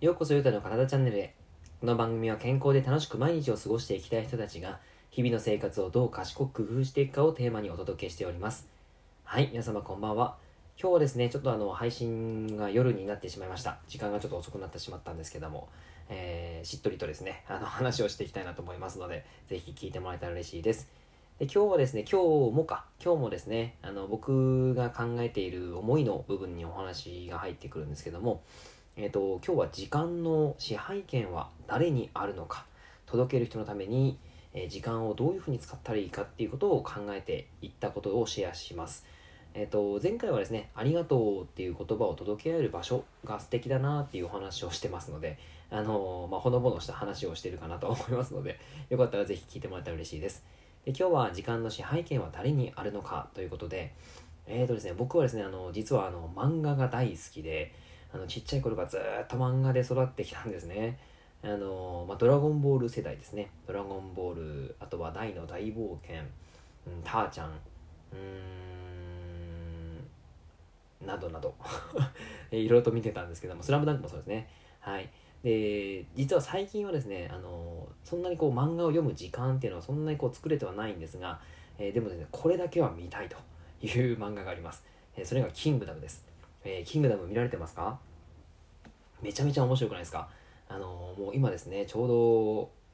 ようこそゆうたの体チャンネルへ。この番組は健康で楽しく毎日を過ごしていきたい人たちが日々の生活をどう賢く工夫していくかをテーマにお届けしております。はい皆様こんばんは。今日はですねちょっとあの配信が夜になってしまいました。時間がちょっと遅くなってしまったんですけども、えー、しっとりとですねあの話をしていきたいなと思いますのでぜひ聞いてもらえたら嬉しいです。で今日はですね今日もか。今日もですねあの僕が考えている思いの部分にお話が入ってくるんですけどもえっ、ー、と今日は時間の支配権は誰にあるのか届ける人のために、えー、時間をどういうふうに使ったらいいかっていうことを考えていったことをシェアします。えっ、ー、と前回はですねありがとうっていう言葉を届け合える場所が素敵だなっていうお話をしてますのであのまあ、ほのぼのした話をしてるかなと思いますのでよかったらぜひ聞いてもらったら嬉しいです。で今日は時間の支配権は誰にあるのかということで、えーとですね、僕はですね、あの実はあの漫画が大好きで、あのちっちゃい頃からずっと漫画で育ってきたんですね。あのまあ、ドラゴンボール世代ですね。ドラゴンボール、あとは大の大冒険、うん、ターちゃん、うーん、などなど いろいろと見てたんですけども、スラムダンクもそうですね。はい。で実は最近はですねあのそんなにこう漫画を読む時間っていうのはそんなにこう作れてはないんですが、えー、でもですねこれだけは見たいという漫画があります、えー、それが「キングダム」です、えー、キングダム見られてますか？めちゃめちゃ面白くないですか？あのもう今ですねちょう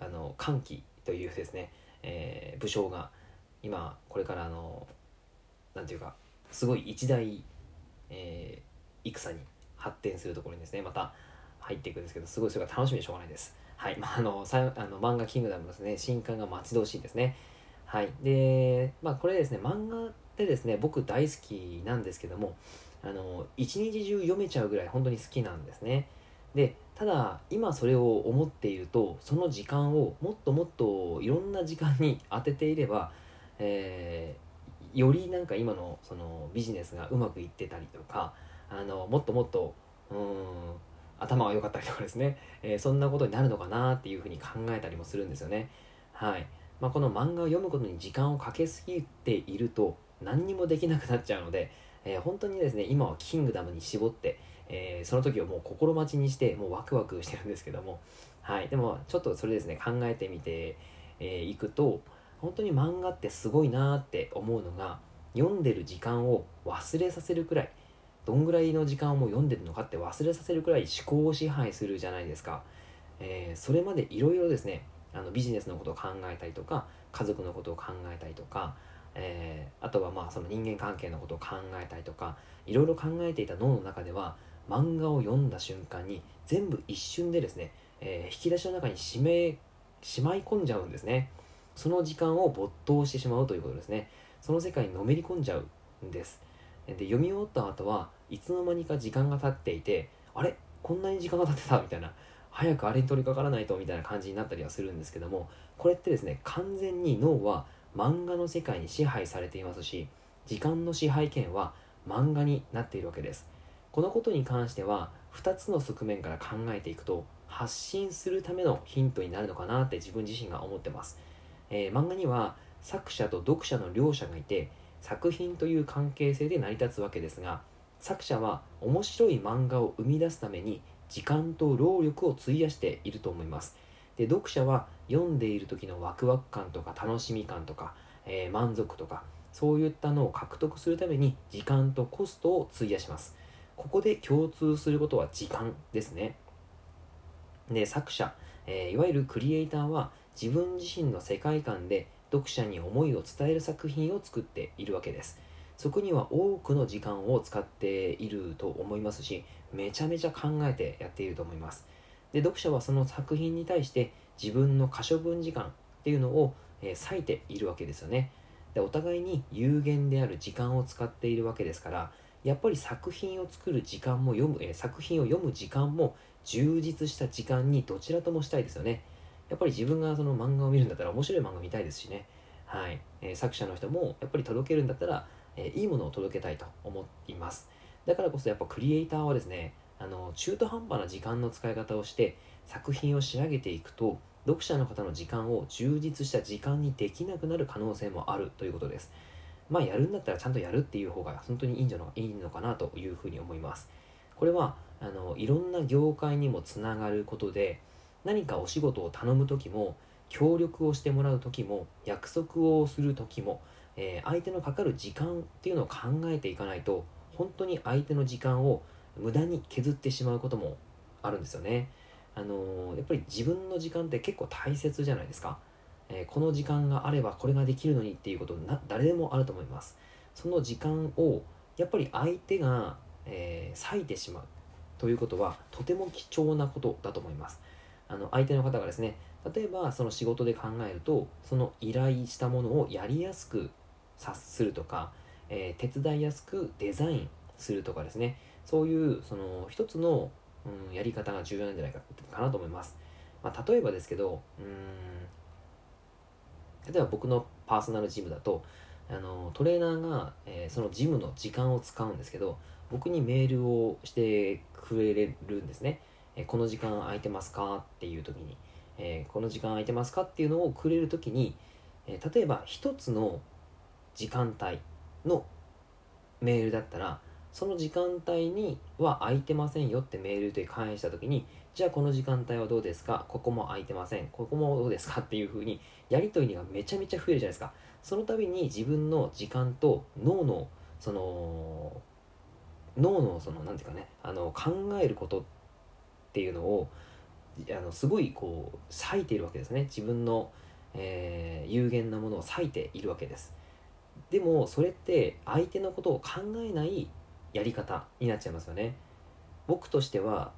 どあの歓喜というですね、え武将が今これからあのなんていうかすごい一大、え戦に発展するところにですねまた入っていくんですけどすごいそれが楽しみでしょうがないです。はい。まああのさあの漫画「キングダム」ですね新刊が待ち遠しいですね。はい。でまあこれですね漫画ってですね僕大好きなんですけどもあの一日中読めちゃうぐらい本当に好きなんですね。でただ今それを思っているとその時間をもっともっといろんな時間に当てていれば、えー、よりなんか今のそのビジネスがうまくいってたりとかあのもっともっとうん頭が良かったりとかですね、えー、そんなことになるのかなっていうふうに考えたりもするんですよね。はい。まあ、この漫画を読むことに時間をかけすぎていると何にもできなくなっちゃうので、えー、本当にですね、今はキングダムに絞って、えー、その時をもう心待ちにして、もうワクワクしてるんですけども、はい。でも、ちょっとそれですね、考えてみてい、えー、くと、本当に漫画ってすごいなって思うのが、読んでる時間を忘れさせるくらい、どんぐらいの時間をもう読んでるのかって忘れさせるくらい思考を支配するじゃないですか、えー、それまでいろいろですねあのビジネスのことを考えたりとか家族のことを考えたりとか、えー、あとはまあその人間関係のことを考えたりとかいろいろ考えていた脳の中では漫画を読んだ瞬間に全部一瞬でですね、えー、引き出しの中にしめしまい込んじゃうんですね。その時間を没頭してしまうということですね。その世界にのめり込んじゃうんです。で読み終わった後はいつの間にか時間が経っていてあれ？こんなに時間が経ってた？みたいな。早くあれに取り掛からないとみたいな感じになったりはするんですけどもこれってですね完全に脳は漫画の世界に支配されていますし時間の支配権は漫画になっているわけです。このことに関しては2つの側面から考えていくと発信するためのヒントになるのかなって自分自身が思ってます、えー、漫画には作者と読者の両者がいて作品という関係性で成り立つわけですが作者は面白い漫画を生み出すために時間と労力を費やしていると思います。で読者は読んでいる時のワクワク感とか楽しみ感とか、えー、満足とかそういったのを獲得するために時間とコストを費やします。ここで共通することは時間ですね。で作者、えー、いわゆるクリエイターは自分自身の世界観で読者に思いを伝える作品を作っているわけです。そこには多くの時間を使っていると思いますしめちゃめちゃ考えてやっていると思います。で読者はその作品に対して自分の可処分時間っていうのを、えー、割いているわけですよね。でお互いに有限である時間を使っているわけですからやっぱり作品を作る時間も読む、えー、作品を読む時間も充実した時間にどちらともしたいですよね。やっぱり自分がその漫画を見るんだったら面白い漫画見たいですしね、はい。えー、作者の人もやっぱり届けるんだったら、えー、いいものを届けたいと思います。だからこそやっぱクリエイターはですねあの中途半端な時間の使い方をして作品を仕上げていくと読者の方の時間を充実した時間にできなくなる可能性もあるということです。まあやるんだったらちゃんとやるっていう方が本当にいいんじゃないいのかなというふうに思います。これはあのいろんな業界にもつながることで何かお仕事を頼む時も協力をしてもらう時も約束をする時も、えー、相手のかかる時間っていうのを考えていかないと本当に相手の時間を無駄に削ってしまうこともあるんですよね。あのー、やっぱり自分の時間って結構大切じゃないですか。えー、この時間があればこれができるのにっていうことな誰でもあると思います。その時間をやっぱり相手が、えー、割いてしまうということはとても貴重なことだと思います。あの相手の方がですね例えばその仕事で考えるとその依頼したものをやりやすく察するとか、えー、手伝いやすくデザインするとかですね。そういうその一つの、うん、やり方が重要なんじゃないかかなと思います、まあ、例えばですけどうん例えば僕のパーソナルジムだとあのトレーナーが、えー、そのジムの時間を使うんですけど僕にメールをしてくれるんですね、えー、この時間空いてますかっていう時に、えー、この時間空いてますかっていうのをくれる時に、え例えば一つの時間帯のメールだったらその時間帯には空いてませんよってメールで返した時にじゃあこの時間帯はどうですか？ここも空いてません。ここもどうですか？っていう風にやり取りがめちゃめちゃ増えるじゃないですか。その度に自分の時間と脳のその脳のその何て言うかねあの考えることっていうのをあのすごいこう割いているわけですね。自分の、えー、有限なものを割いているわけです。でもそれって相手のことを考えないやり方になっちゃいますよね。僕としては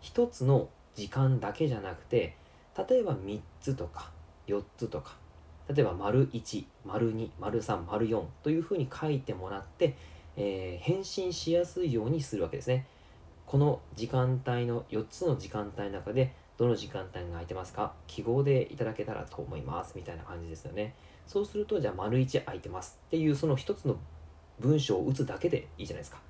一つの時間だけじゃなくて例えば3つとか4つとか例えば丸1丸2丸3丸4というふうに書いてもらって、えー、返信しやすいようにするわけですね。この時間帯の4つの時間帯の中でどの時間帯が空いてますか？記号でいただけたらと思います。みたいな感じですよね。そうするとじゃあ丸1空いてますっていうその1つの文章を打つだけでいいじゃないですか。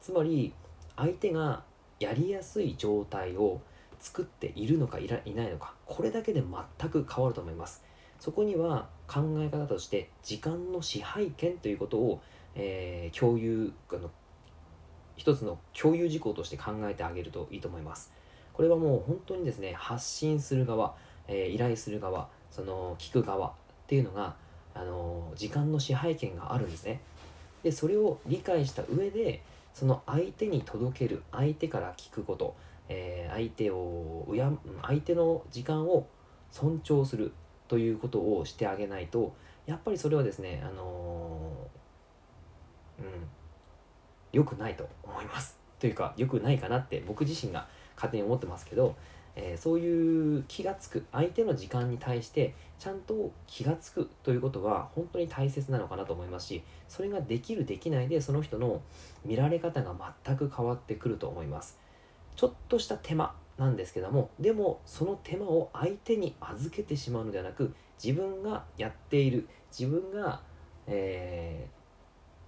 つまり相手がやりやすい状態を作っているのかいないないのかこれだけで全く変わると思います。そこには考え方として時間の支配権ということを、えー、共有あの一つの共有事項として考えてあげるといいと思います。これはもう本当にですね発信する側、えー、依頼する側その聞く側っていうのがあの時間の支配権があるんですね。でそれを理解した上でその相手に届ける相手から聞くこと、えー、相手をうや相手の時間を尊重するということをしてあげないとやっぱりそれはですねあのー、うん良くないと思います。というか良くないかなって僕自身が勝手に思ってますけどえー、そういう気がつく相手の時間に対してちゃんと気がつくということは本当に大切なのかなと思いますしそれができるできないでその人の見られ方が全く変わってくると思います。ちょっとした手間なんですけどもでもその手間を相手に預けてしまうのではなく自分がやっている自分が、え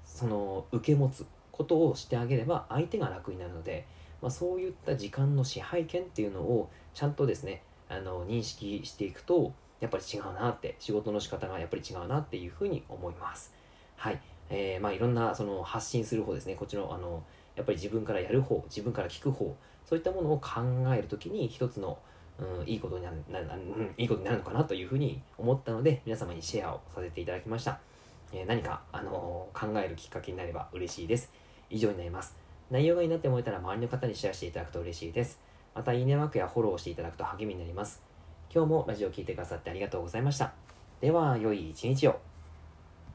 ー、その受け持つことをしてあげれば相手が楽になるのでまあ、そういった時間の支配権っていうのをちゃんとですねあの認識していくとやっぱり違うなって仕事の仕方がやっぱり違うなっていうふうに思います。はい。えー、まあいろんなその発信する方ですね。こっちのあのやっぱり自分からやる方自分から聞く方そういったものを考える時に一つの、うん、いいことになる、いいことになるのかなというふうに思ったので皆様にシェアをさせていただきました、えー、何か、あのー、考えるきっかけになれば嬉しいです。以上になります。内容がいいなって思えたら周りの方にシェアしていただくと嬉しいです。また、いいねマークやフォローをしていただくと励みになります。今日もラジオを聴いてくださってありがとうございました。では、良い一日を。